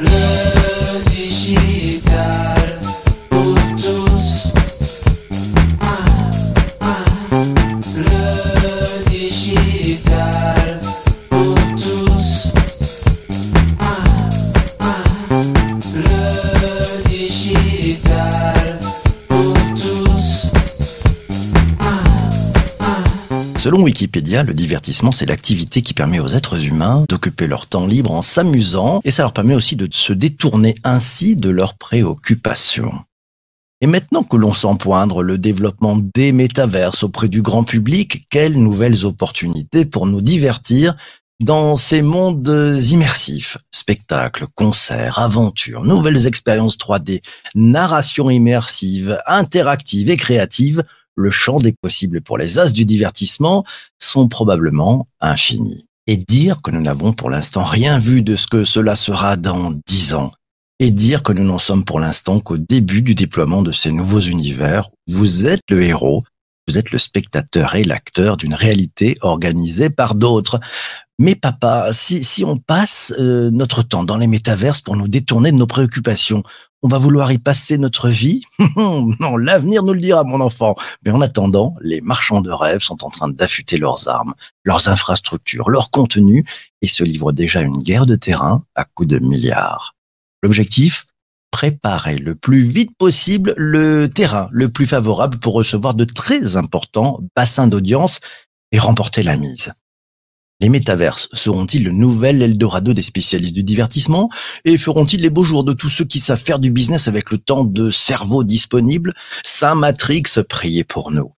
Le Wikipédia, le divertissement, c'est l'activité qui permet aux êtres humains d'occuper leur temps libre en s'amusant et ça leur permet aussi de se détourner ainsi de leurs préoccupations. Et maintenant que l'on sent poindre le développement des métaverses auprès du grand public, quelles nouvelles opportunités pour nous divertir dans ces mondes immersifs, spectacles, concerts, aventures, nouvelles expériences 3D, narration immersive, interactive et créative, le champ des possibles pour les as du divertissement sont probablement infinis. Et dire que nous n'avons pour l'instant rien vu de ce que cela sera dans dix ans, et dire que nous n'en sommes pour l'instant qu'au début du déploiement de ces nouveaux univers, vous êtes le héros, vous êtes le spectateur et l'acteur d'une réalité organisée par d'autres. Mais papa, si, on passe euh, notre temps dans les métaverses pour nous détourner de nos préoccupations, on va vouloir y passer notre vie Non, l'avenir nous le dira, mon enfant. Mais en attendant, les marchands de rêves sont en train d'affûter leurs armes, leurs infrastructures, leurs contenus et se livrent déjà une guerre de terrain à coups de milliards. L'objectif Préparer le plus vite possible le terrain le plus favorable pour recevoir de très importants bassins d'audience et remporter la mise. Les métaverses seront-ils le nouvel Eldorado des spécialistes du divertissement et feront-ils les beaux jours de tous ceux qui savent faire du business avec le temps de cerveau disponible? Saint Matrix, priez pour nous.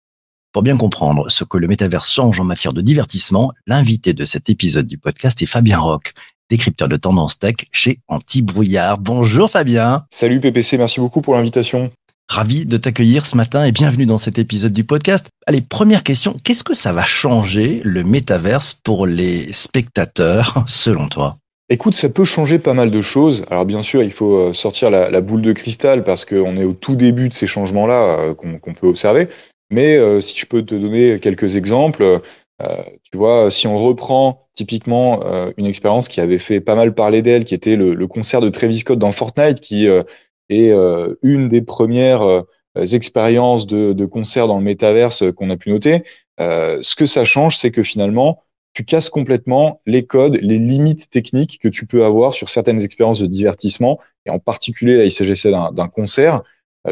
Pour bien comprendre ce que le métaverse change en matière de divertissement, l'invité de cet épisode du podcast est Fabien Roch, décrypteur de tendance tech chez Anti-Brouillard. Bonjour Fabien. Salut PPC, merci beaucoup pour l'invitation. Ravi de t'accueillir ce matin et bienvenue dans cet épisode du podcast. Allez, première question, qu'est-ce que ça va changer le métaverse pour les spectateurs selon toi? Écoute, ça peut changer pas mal de choses. Alors bien sûr, il faut euh, sortir la, boule de cristal parce qu'on est au tout début de ces changements-là euh, qu'on peut observer. Mais euh, si je peux te donner quelques exemples, tu vois, si on reprend typiquement une expérience qui avait fait pas mal parler d'elle, qui était le, concert de Travis Scott dans Fortnite, qui et euh, une des premières euh, expériences de, concert dans le métaverse qu'on a pu noter, euh, ce que ça change, c'est que finalement, tu casses complètement les codes, les limites techniques que tu peux avoir sur certaines expériences de divertissement, et en particulier, là, il s'agissait d'un concert.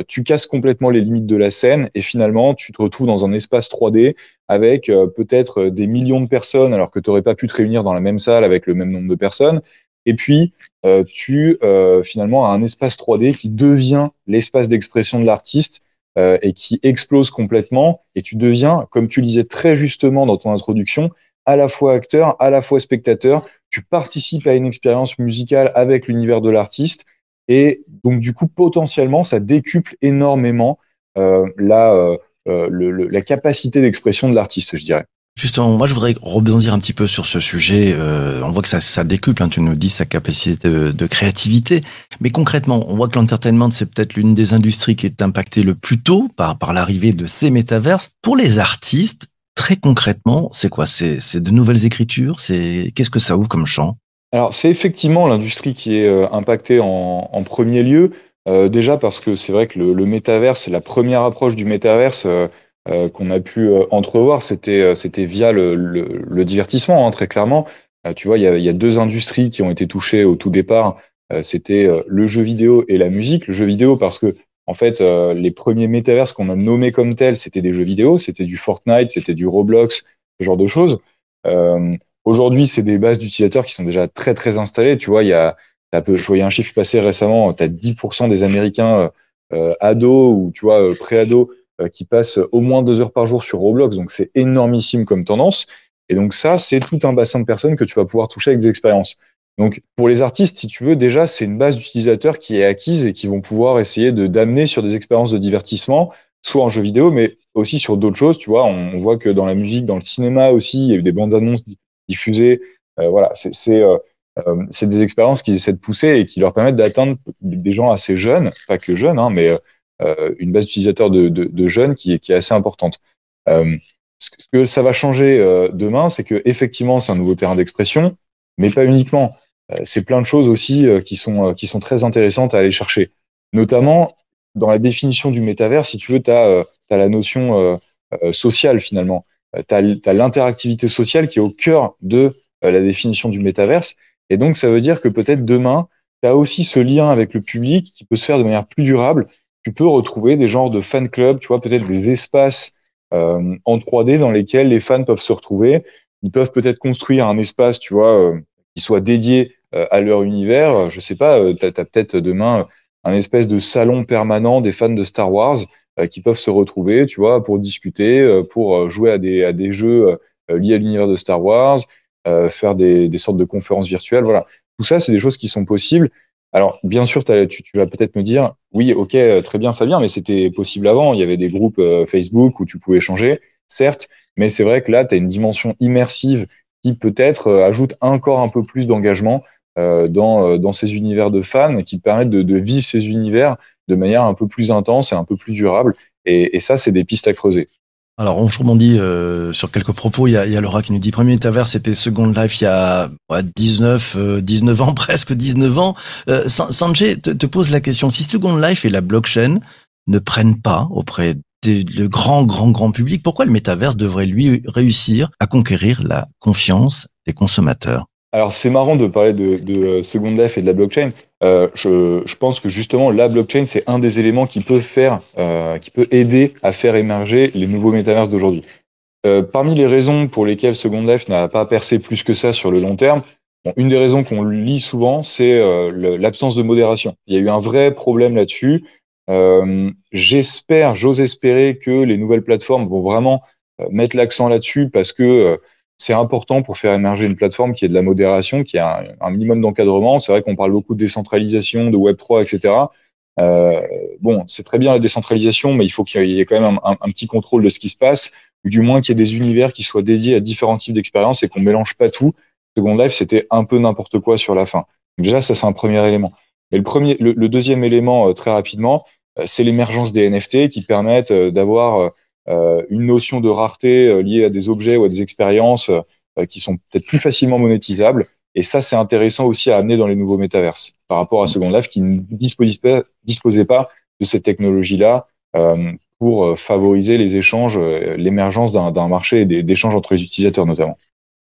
tu casses complètement les limites de la scène, et finalement, tu te retrouves dans un espace 3D avec peut-être des millions de personnes, alors que tu n'aurais pas pu te réunir dans la même salle avec le même nombre de personnes, et puis, euh, tu euh, finalement as un espace 3D qui devient l'espace d'expression de l'artiste euh, et qui explose complètement. Et tu deviens, comme tu disais très justement dans ton introduction, à la fois acteur, à la fois spectateur. Tu participes à une expérience musicale avec l'univers de l'artiste. Et donc, du coup, potentiellement, ça décuple énormément la, la capacité d'expression de l'artiste, je dirais. Justement, moi je voudrais rebondir un petit peu sur ce sujet. Euh, on voit que ça, ça décuple, hein, tu nous dis sa capacité de, créativité. Mais concrètement, on voit que l'entertainment, c'est peut-être l'une des industries qui est impactée le plus tôt par, l'arrivée de ces métaverses. Pour les artistes, très concrètement, c'est quoi? C'est de nouvelles écritures? C'est Qu'est-ce que ça ouvre comme champ? Alors c'est effectivement l'industrie qui est euh, impactée en, premier lieu. Euh, déjà parce que c'est vrai que le, le métaverse, la première approche du métaverse. Qu'on a pu euh, entrevoir, c'était euh, c'était via le, le, divertissement, hein, très clairement. tu vois, il y a, y a, deux industries qui ont été touchées au tout départ. c'était le jeu vidéo et la musique. Le jeu vidéo parce que en fait, les premiers métaverses qu'on a nommés comme tels, c'était des jeux vidéo, c'était du Fortnite, c'était du Roblox, ce genre de choses. Euh, Aujourd'hui, c'est des bases d'utilisateurs qui sont déjà très très installées. Tu vois, il y a, peu, je voyais un chiffre passer récemment, tu as 10% des Américains euh, ados ou tu vois pré-ados euh, qui passent au moins deux heures par jour sur Roblox, donc c'est énormissime comme tendance. Et donc ça, c'est tout un bassin de personnes que tu vas pouvoir toucher avec des expériences. Donc pour les artistes, si tu veux, déjà, c'est une base d'utilisateurs qui est acquise et qui vont pouvoir essayer de d'amener sur des expériences de divertissement, soit en jeu vidéo, mais aussi sur d'autres choses. Tu vois, on, voit que dans la musique, dans le cinéma aussi, il y a eu des bandes annonces diffusées. Euh, voilà, c'est euh, euh, des expériences qui essaient de pousser et qui leur permettent d'atteindre des gens assez jeunes, pas que jeunes, hein, mais euh, une base d'utilisateurs de, de, de, jeunes qui qui est assez importante. Euh, ce que ça va changer euh, demain, c'est que effectivement, c'est un nouveau terrain d'expression, mais pas uniquement. c'est plein de choses aussi qui sont qui sont très intéressantes à aller chercher. Notamment dans la définition du métavers, si tu veux, tu as, la notion sociale finalement. Tu as, l'interactivité sociale qui est au cœur de la définition du métaverse. Et donc, ça veut dire que peut-être demain, tu as aussi ce lien avec le public qui peut se faire de manière plus durable. Tu peux retrouver des genres de fan clubs, tu vois, peut-être des espaces euh, en 3D dans lesquels les fans peuvent se retrouver. Ils peuvent peut-être construire un espace, tu vois, euh, qui soit dédié euh, à leur univers. Je sais pas, tu as, peut-être demain un espèce de salon permanent des fans de Star Wars qui peuvent se retrouver, tu vois, pour discuter, pour jouer à des, à des jeux liés à l'univers de Star Wars, faire des, des sortes de conférences virtuelles. Voilà. Tout ça, c'est des choses qui sont possibles. Alors, bien sûr, tu, vas peut-être me dire, oui, ok, très bien, Fabien, mais c'était possible avant. Il y avait des groupes euh, Facebook où tu pouvais changer, certes, mais c'est vrai que là, tu as une dimension immersive qui peut-être euh, ajoute encore un peu plus d'engagement euh, dans, ces univers de fans, qui permettent de, de, vivre ces univers de manière un peu plus intense et un peu plus durable. Et ça, c'est des pistes à creuser. Alors, on rebondit euh, sur quelques propos. Il y, a, il y a Laura qui nous dit premier métavers, c'était Second Life il y a 19, 19 euh, ans, presque 19 ans. Euh, Sanjay te, te, pose la question si Second Life et la blockchain ne prennent pas auprès du grand, grand, grand public, pourquoi le métaverse devrait lui réussir à conquérir la confiance des consommateurs? Alors c'est marrant de parler de, de, Second Life et de la blockchain. Euh, je, je, pense que justement la blockchain c'est un des éléments qui peut faire, euh, qui peut aider à faire émerger les nouveaux métaverses d'aujourd'hui. Euh, parmi les raisons pour lesquelles Second Life n'a pas percé plus que ça sur le long terme, une des raisons qu'on lit souvent c'est euh, l'absence de modération. Il y a eu un vrai problème là-dessus. Euh, j'espère, j'ose espérer que les nouvelles plateformes vont vraiment euh, mettre l'accent là-dessus parce que c'est important pour faire émerger une plateforme qui est de la modération, qui a un, minimum d'encadrement. C'est vrai qu'on parle beaucoup de décentralisation, de Web3, etc. Euh, bon, c'est très bien la décentralisation, mais il faut qu'il y ait quand même un, petit contrôle de ce qui se passe, ou du moins qu'il y ait des univers qui soient dédiés à différents types d'expériences et qu'on mélange pas tout. Second Life, c'était un peu n'importe quoi sur la fin. déjà, ça c'est un premier élément. Et le premier, le, deuxième élément, euh, très rapidement, euh, c'est l'émergence des NFT qui permettent euh, d'avoir une notion de rareté euh, liée à des objets ou à des expériences euh, qui sont peut-être plus facilement monétisables. Et ça, c'est intéressant aussi à amener dans les nouveaux métaverses par rapport à Second Life qui ne disposait pas, de cette technologie-là pour favoriser les échanges, l'émergence d'un marché et d'échanges entre les utilisateurs notamment.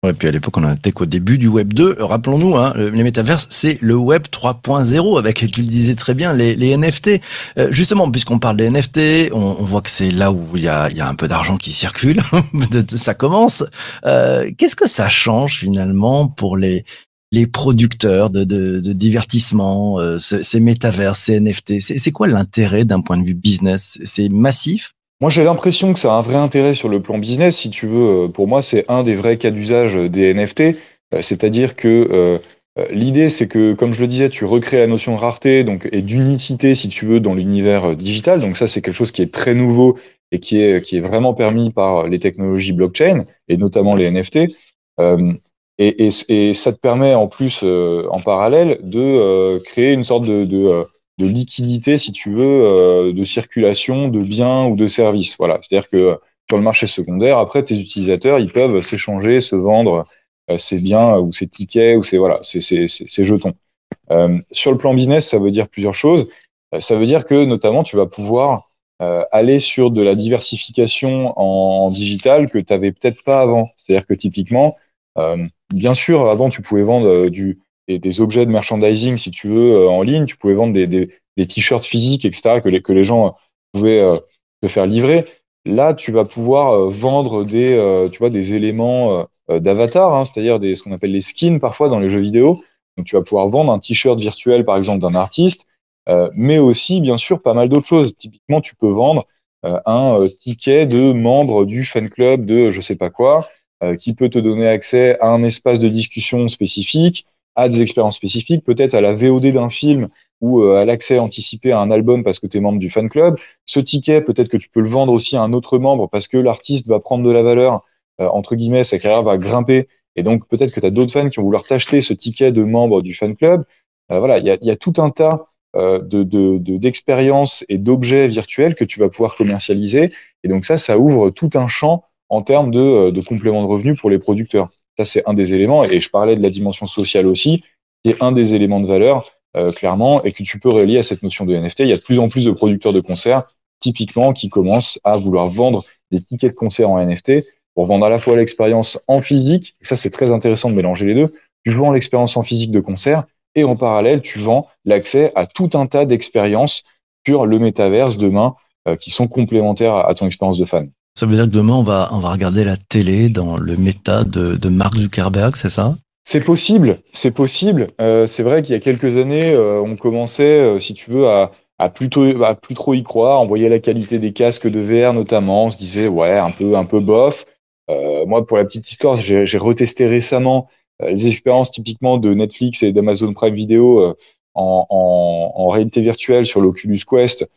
Et puis à l'époque, on était qu'au début du Web 2. Rappelons-nous, hein, les métaverses, c'est le Web 3.0 avec, tu le disais très bien, les, les NFT. Euh, justement, puisqu'on parle des NFT, on, on voit que c'est là où il y a, y a un peu d'argent qui circule. ça commence. Euh, Qu'est-ce que ça change finalement pour les les producteurs de, de, de divertissement, euh, ces métaverses, ces NFT C'est quoi l'intérêt d'un point de vue business? C'est massif moi, j'ai l'impression que ça a un vrai intérêt sur le plan business. Si tu veux, euh, pour moi, c'est un des vrais cas d'usage des NFT. Euh, c'est-à-dire que euh, l'idée, c'est que, comme je le disais, tu recrées la notion de rareté donc, et d'unicité, si tu veux, dans l'univers digital. Donc ça, c'est quelque chose qui est très nouveau et qui est, qui est vraiment permis par les technologies blockchain et notamment les NFT. et, ça te permet en plus, en parallèle, de créer une sorte de, de de liquidité, si tu veux, euh, de circulation de biens ou de services. Voilà, c'est-à-dire que sur le marché secondaire, après, tes utilisateurs, ils peuvent s'échanger, se vendre euh, ces biens ou ces tickets ou ces voilà, ces, ces, ces jetons. Euh, sur le plan business, ça veut dire plusieurs choses. Euh, ça veut dire que notamment, tu vas pouvoir aller sur de la diversification en, digital que tu n'avais peut-être pas avant. C'est-à-dire que typiquement, bien sûr, avant, tu pouvais vendre du des, objets de merchandising, si tu veux, euh, en ligne. Tu pouvais vendre des, des, des t-shirts physiques, etc., que les, que les gens pouvaient euh, te faire livrer. Là, tu vas pouvoir euh, vendre des, tu vois, des éléments d'avatar, hein, c'est-à-dire des, ce qu'on appelle les skins parfois dans les jeux vidéo. Donc, tu vas pouvoir vendre un t-shirt virtuel, par exemple, d'un artiste, mais aussi, bien sûr, pas mal d'autres choses. Typiquement, tu peux vendre un ticket de membre du fan club de je sais pas quoi, qui peut te donner accès à un espace de discussion spécifique, à des expériences spécifiques, peut-être à la VOD d'un film ou euh, à l'accès anticipé à un album parce que tu es membre du fan club. Ce ticket, peut-être que tu peux le vendre aussi à un autre membre parce que l'artiste va prendre de la valeur, euh, entre guillemets, sa carrière va grimper. Et donc peut-être que tu as d'autres fans qui vont vouloir t'acheter ce ticket de membre du fan club. Euh, voilà, il y a, y a, tout un tas de, d'expériences de, et d'objets virtuels que tu vas pouvoir commercialiser. Et donc ça, ça ouvre tout un champ en termes de, de complément de revenus pour les producteurs. Ça, c'est un des éléments. Et je parlais de la dimension sociale aussi, qui est un des éléments de valeur, euh, clairement, et que tu peux relier à cette notion de NFT. Il y a de plus en plus de producteurs de concerts, typiquement, qui commencent à vouloir vendre des tickets de concert en NFT pour vendre à la fois l'expérience en physique, ça c'est très intéressant de mélanger les deux, tu vends l'expérience en physique de concert, et en parallèle, tu vends l'accès à tout un tas d'expériences sur le métaverse demain euh, qui sont complémentaires à, ton expérience de fan. Ça veut dire que demain, on va, on va regarder la télé dans le méta de, de Mark Zuckerberg, c'est ça? C'est possible, c'est possible. Euh, c'est vrai qu'il y a quelques années, euh, on commençait, euh, si tu veux, à, à plutôt, à plus trop y croire. On voyait la qualité des casques de VR notamment. On se disait ouais, un peu, un peu bof. moi, pour la petite histoire, j'ai retesté récemment les expériences typiquement de Netflix et d'Amazon Prime Video en, en, en, réalité virtuelle sur l'Oculus Quest.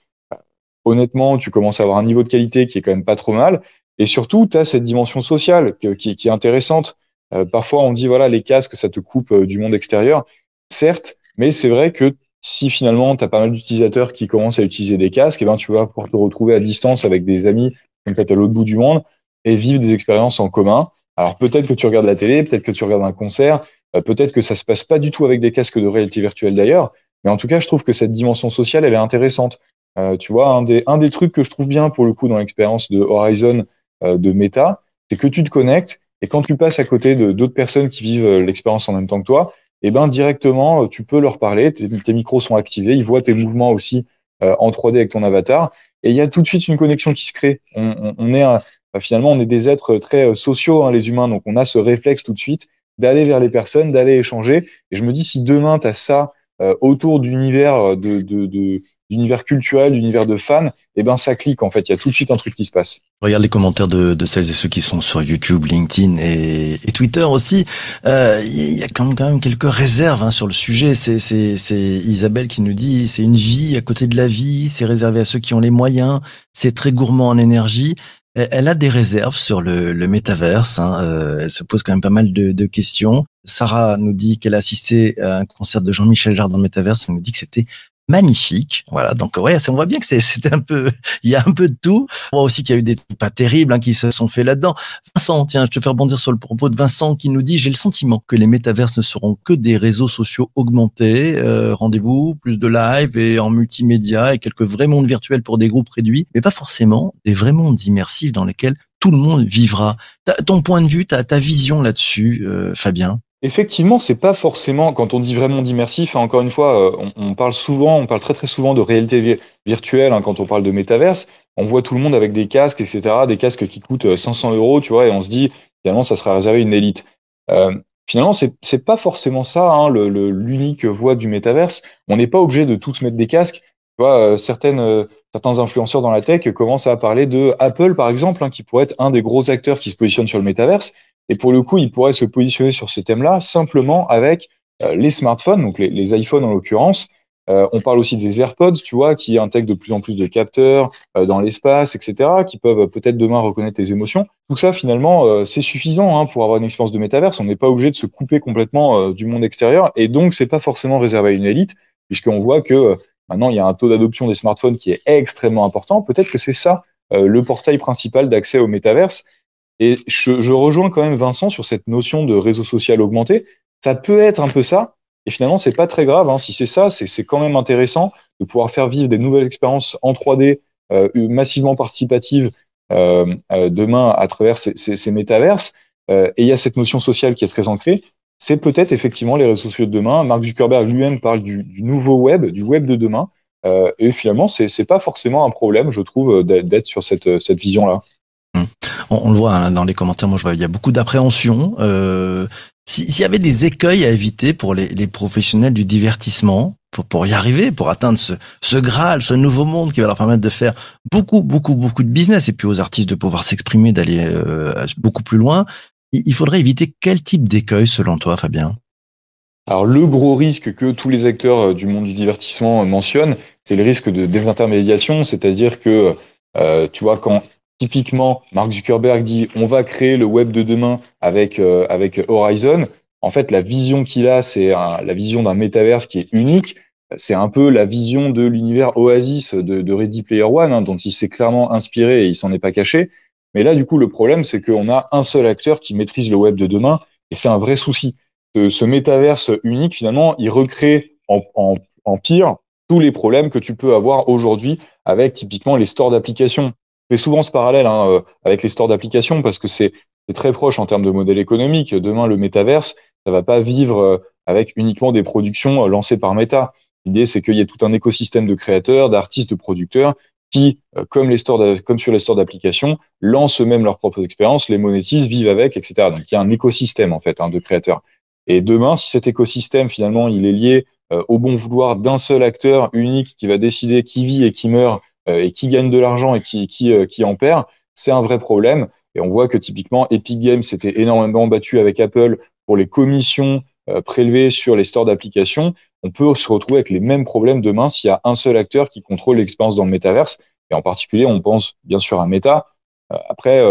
Honnêtement, tu commences à avoir un niveau de qualité qui est quand même pas trop mal. Et surtout, tu as cette dimension sociale qui, est intéressante. Euh, parfois, on dit voilà, les casques, ça te coupe euh, du monde extérieur. Certes, mais c'est vrai que si finalement tu as pas mal d'utilisateurs qui commencent à utiliser des casques, eh ben tu vas pouvoir te retrouver à distance avec des amis peut-être à l'autre bout du monde et vivre des expériences en commun. Alors peut-être que tu regardes la télé, peut-être que tu regardes un concert, euh, peut-être que ça se passe pas du tout avec des casques de réalité virtuelle d'ailleurs, mais en tout cas je trouve que cette dimension sociale elle est intéressante. Euh, tu vois, un des, un des trucs que je trouve bien pour le coup dans l'expérience de Horizon euh, de Meta, c'est que tu te connectes et quand tu passes à côté de d'autres personnes qui vivent euh, l'expérience en même temps que toi, eh ben directement, tu peux leur parler, tes, micros sont activés, ils voient tes mouvements aussi euh, en 3D avec ton avatar, et il y a tout de suite une connexion qui se crée. On, est un, finalement, on est des êtres très sociaux, hein, les humains, donc on a ce réflexe tout de suite d'aller vers les personnes, d'aller échanger. Et je me dis, si demain, tu as ça autour d'univers de, de, de, d'univers culturel, d'univers de fans, eh ben ça clique en fait. Il y a tout de suite un truc qui se passe. Regarde les commentaires de, de celles et ceux qui sont sur YouTube, LinkedIn et, et Twitter aussi. Euh, il y a quand même, quand même quelques réserves hein, sur le sujet. C'est, c'est, c'est Isabelle qui nous dit c'est une vie à côté de la vie. C'est réservé à ceux qui ont les moyens. C'est très gourmand en énergie. Elle a des réserves sur le, le métaverse. Hein. Euh, elle se pose quand même pas mal de, de questions. Sarah nous dit qu'elle a assisté à un concert de Jean-Michel Jarre dans le métaverse. Elle nous dit que c'était magnifique. Voilà, donc ouais, on voit bien que c'est un peu, il y a un peu de tout. On voit aussi qu'il y a eu des trucs pas terribles hein, qui se sont faits là-dedans. Vincent, tiens, je te fais rebondir sur le propos de Vincent qui nous dit j'ai le sentiment que les métaverses ne seront que des réseaux sociaux augmentés. Euh, Rendez-vous, plus de live et en multimédia et quelques vrais mondes virtuels pour des groupes réduits, mais pas forcément des vrais mondes immersifs dans lesquels tout le monde vivra. ton point de vue, ta, ta vision là-dessus, euh, Fabien? Effectivement, c'est pas forcément quand on dit vraiment d'immersif. Hein, encore une fois, euh, on, parle souvent, on parle très très souvent de réalité virtuelle hein, quand on parle de métaverse. On voit tout le monde avec des casques, etc. Des casques qui coûtent 500 euh, euros, tu vois, et on se dit finalement ça sera réservé à une élite. Euh, finalement, c'est pas forcément ça hein, l'unique voie du métaverse. On n'est pas obligé de tous mettre des casques. Tu vois, certaines certains influenceurs dans la tech commencent à parler de Apple par exemple, qui pourrait être un des gros acteurs qui se positionne sur le métaverse. Et pour le coup, il pourrait se positionner sur ce thème-là simplement avec euh, les smartphones, donc les, iPhones en l'occurrence. Euh, on parle aussi des AirPods, tu vois, qui intègrent de plus en plus de capteurs euh, dans l'espace, etc., qui peuvent peut-être demain reconnaître les émotions. Tout ça, finalement, c'est suffisant hein, pour avoir une expérience de métaverse. On n'est pas obligé de se couper complètement du monde extérieur, et donc c'est pas forcément réservé à une élite, puisqu'on voit que maintenant il y a un taux d'adoption des smartphones qui est extrêmement important. Peut-être que c'est ça le portail principal d'accès au métaverse. Et je, je, rejoins quand même Vincent sur cette notion de réseau social augmenté. Ça peut être un peu ça, et finalement, c'est pas très grave. Hein. Si c'est ça, c'est quand même intéressant de pouvoir faire vivre des nouvelles expériences en 3D euh, massivement participatives euh, euh, demain à travers ces, ces, ces métaverses. Euh, et il y a cette notion sociale qui est très ancrée. C'est peut-être effectivement les réseaux sociaux de demain. Mark Zuckerberg lui-même parle du, du, nouveau web, du web de demain. Euh, et finalement, c'est pas forcément un problème, je trouve, d'être sur cette, cette vision-là. Hum on, le voit hein, dans les commentaires, moi je vois, il y a beaucoup d'appréhension. Euh, S'il y avait des écueils à éviter pour les, professionnels du divertissement, pour, y arriver, pour atteindre ce, Graal, ce nouveau monde qui va leur permettre de faire beaucoup, beaucoup, beaucoup de business et puis aux artistes de pouvoir s'exprimer, d'aller euh, beaucoup plus loin, il faudrait éviter quel type d'écueil selon toi, Fabien? Alors le gros risque que tous les acteurs euh, du monde du divertissement mentionnent, c'est le risque de désintermédiation, c'est-à-dire que tu vois quand Typiquement, Mark Zuckerberg dit on va créer le web de demain avec euh, avec Horizon. En fait, la vision qu'il a, c'est la vision d'un métaverse qui est unique. C'est un peu la vision de l'univers Oasis de, de, Ready Player One, hein, dont il s'est clairement inspiré et il s'en est pas caché. Mais là, du coup, le problème, c'est qu'on a un seul acteur qui maîtrise le web de demain, et c'est un vrai souci. ce, ce métaverse unique, finalement, il recrée en, en, en pire tous les problèmes que tu peux avoir aujourd'hui avec typiquement les stores d'applications. Fais souvent ce parallèle hein, euh, avec les stores d'applications parce que c'est très proche en termes de modèle économique. Demain, le métaverse, ça va pas vivre euh, avec uniquement des productions euh, lancées par Meta. L'idée, c'est qu'il y ait tout un écosystème de créateurs, d'artistes, de producteurs qui, comme, les stores comme sur les stores d'applications, lancent eux-mêmes leurs propres expériences, les monétisent, vivent avec, etc. Donc, il y a un écosystème en fait hein, de créateurs. Et demain, si cet écosystème finalement il est lié au bon vouloir d'un seul acteur unique qui va décider qui vit et qui meurt et qui gagne de l'argent et qui, qui, euh, qui en perd, c'est un vrai problème. Et on voit que typiquement Epic Games s'était énormément battu avec Apple pour les commissions prélevées sur les stores d'applications. On peut se retrouver avec les mêmes problèmes demain s'il y a un seul acteur qui contrôle l'expérience dans le métaverse. Et en particulier, on pense bien sûr à Meta. après,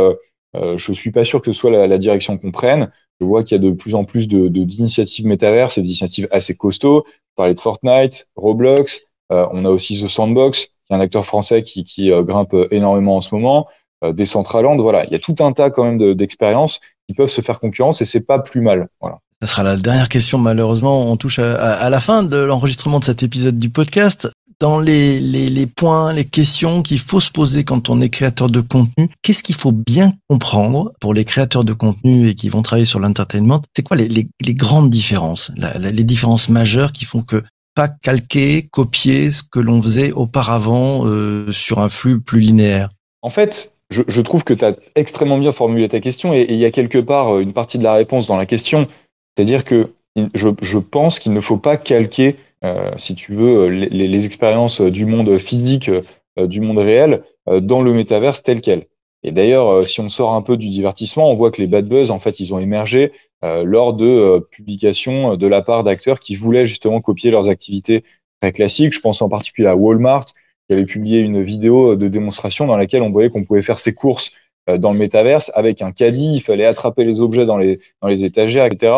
je suis pas sûr que ce soit la, direction qu'on prenne. Je vois qu'il y a de plus en plus de, d'initiatives métaverses et d'initiatives assez costauds. On parlait de Fortnite, Roblox. Euh, on a aussi The Sandbox, qui est un acteur français qui, qui euh, grimpe énormément en ce moment. Euh, Decentraland, voilà, il y a tout un tas quand même d'expériences qui peuvent se faire concurrence et c'est pas plus mal. Voilà. Ça sera la dernière question, malheureusement. On touche à, à la fin de l'enregistrement de cet épisode du podcast dans les, les, les, points, les questions qu'il faut se poser quand on est créateur de contenu, qu'est-ce qu'il faut bien comprendre pour les créateurs de contenu et qui vont travailler sur l'entertainment? C'est quoi les, les, les, grandes différences, la, les différences majeures qui font que pas calquer, copier ce que l'on faisait auparavant euh, sur un flux plus linéaire En fait, je, trouve que tu as extrêmement bien formulé ta question et, il y a quelque part euh, une partie de la réponse dans la question. C'est-à-dire que je, pense qu'il ne faut pas calquer euh, si tu veux, les, expériences du monde physique, du monde réel, dans le métaverse tel quel. Et d'ailleurs, si on sort un peu du divertissement, on voit que les bad buzz, en fait, ils ont émergé lors de publications de la part d'acteurs qui voulaient justement copier leurs activités très classiques. Je pense en particulier à Walmart, qui avait publié une vidéo de démonstration dans laquelle on voyait qu'on pouvait faire ses courses dans le métaverse avec un caddie, il fallait attraper les objets dans les, dans les étagères, etc.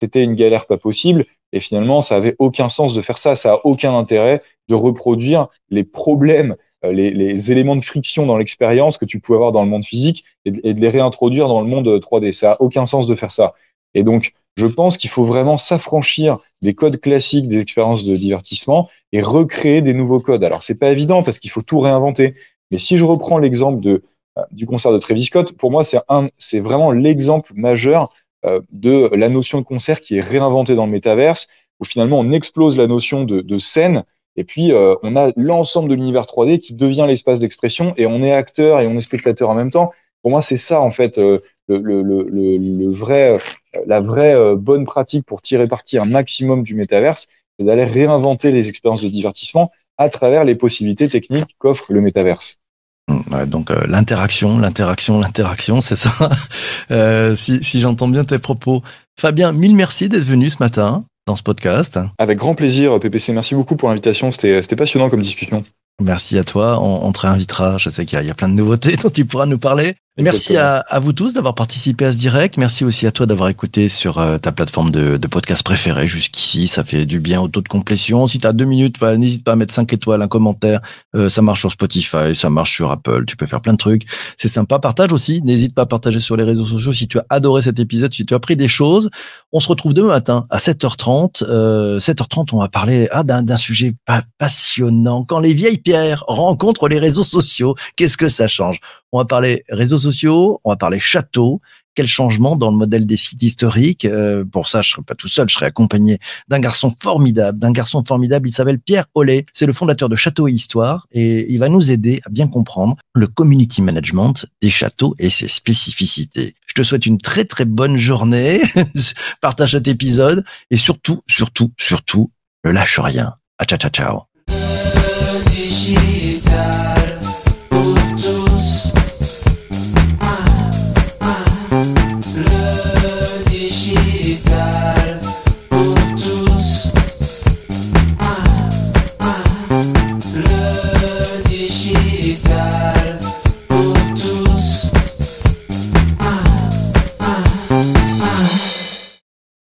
C'était une galère pas possible. Et finalement, ça avait aucun sens de faire ça. Ça a aucun intérêt de reproduire les problèmes, euh, les, les éléments de friction dans l'expérience que tu pouvais avoir dans le monde physique et de, et de les réintroduire dans le monde 3D. Ça a aucun sens de faire ça. Et donc, je pense qu'il faut vraiment s'affranchir des codes classiques des expériences de divertissement et recréer des nouveaux codes. Alors, c'est pas évident parce qu'il faut tout réinventer. Mais si je reprends l'exemple de, euh, du concert de Travis Scott, pour moi, c'est un, c'est vraiment l'exemple majeur euh, de la notion de concert qui est réinventée dans le métaverse, où finalement on explose la notion de, de scène, et puis euh, on a l'ensemble de l'univers 3D qui devient l'espace d'expression, et on est acteur et on est spectateur en même temps. Pour moi, c'est ça en fait euh, le, le, le, le, vrai, la vraie bonne pratique pour tirer parti un maximum du métaverse, c'est d'aller réinventer les expériences de divertissement à travers les possibilités techniques qu'offre le métaverse. Ouais, donc euh, l'interaction, l'interaction, l'interaction, c'est ça. Euh, si, si j'entends bien tes propos. Fabien, mille merci d'être venu ce matin dans ce podcast. Avec grand plaisir, PPC. Merci beaucoup pour l'invitation. C'était passionnant comme discussion. Merci à toi. On, on te réinvitera. Je sais qu'il y, y, a plein de nouveautés dont tu pourras nous parler. Merci à, à, vous tous d'avoir participé à ce direct. Merci aussi à toi d'avoir écouté sur euh, ta plateforme de, podcast préférée jusqu'ici. Ça fait du bien au taux de complétion. Si tu as deux minutes, bah, n'hésite pas à mettre cinq étoiles, un commentaire. Euh, ça marche sur Spotify, ça marche sur Apple. Tu peux faire plein de trucs. C'est sympa. Partage aussi. N'hésite pas à partager sur les réseaux sociaux si tu as adoré cet épisode, si tu as appris des choses. On se retrouve demain matin à 7h30. Euh, 7h30, on va parler ah, d'un sujet pas passionnant. Quand les vieilles pierres rencontrent les réseaux sociaux, qu'est-ce que ça change? On va parler réseaux sociaux, on va parler château. Quel changement dans le modèle des sites historiques? Euh, Pour ça, je serai pas tout seul, je serai accompagné d'un garçon formidable, d'un garçon formidable. Il s'appelle Pierre Ollet. C'est le fondateur de Château et Histoire et il va nous aider à bien comprendre le community management des châteaux et ses spécificités. Je te souhaite une très très bonne journée. Partage cet épisode et surtout, surtout, surtout, ne lâche rien. À ciao, ciao, ciao.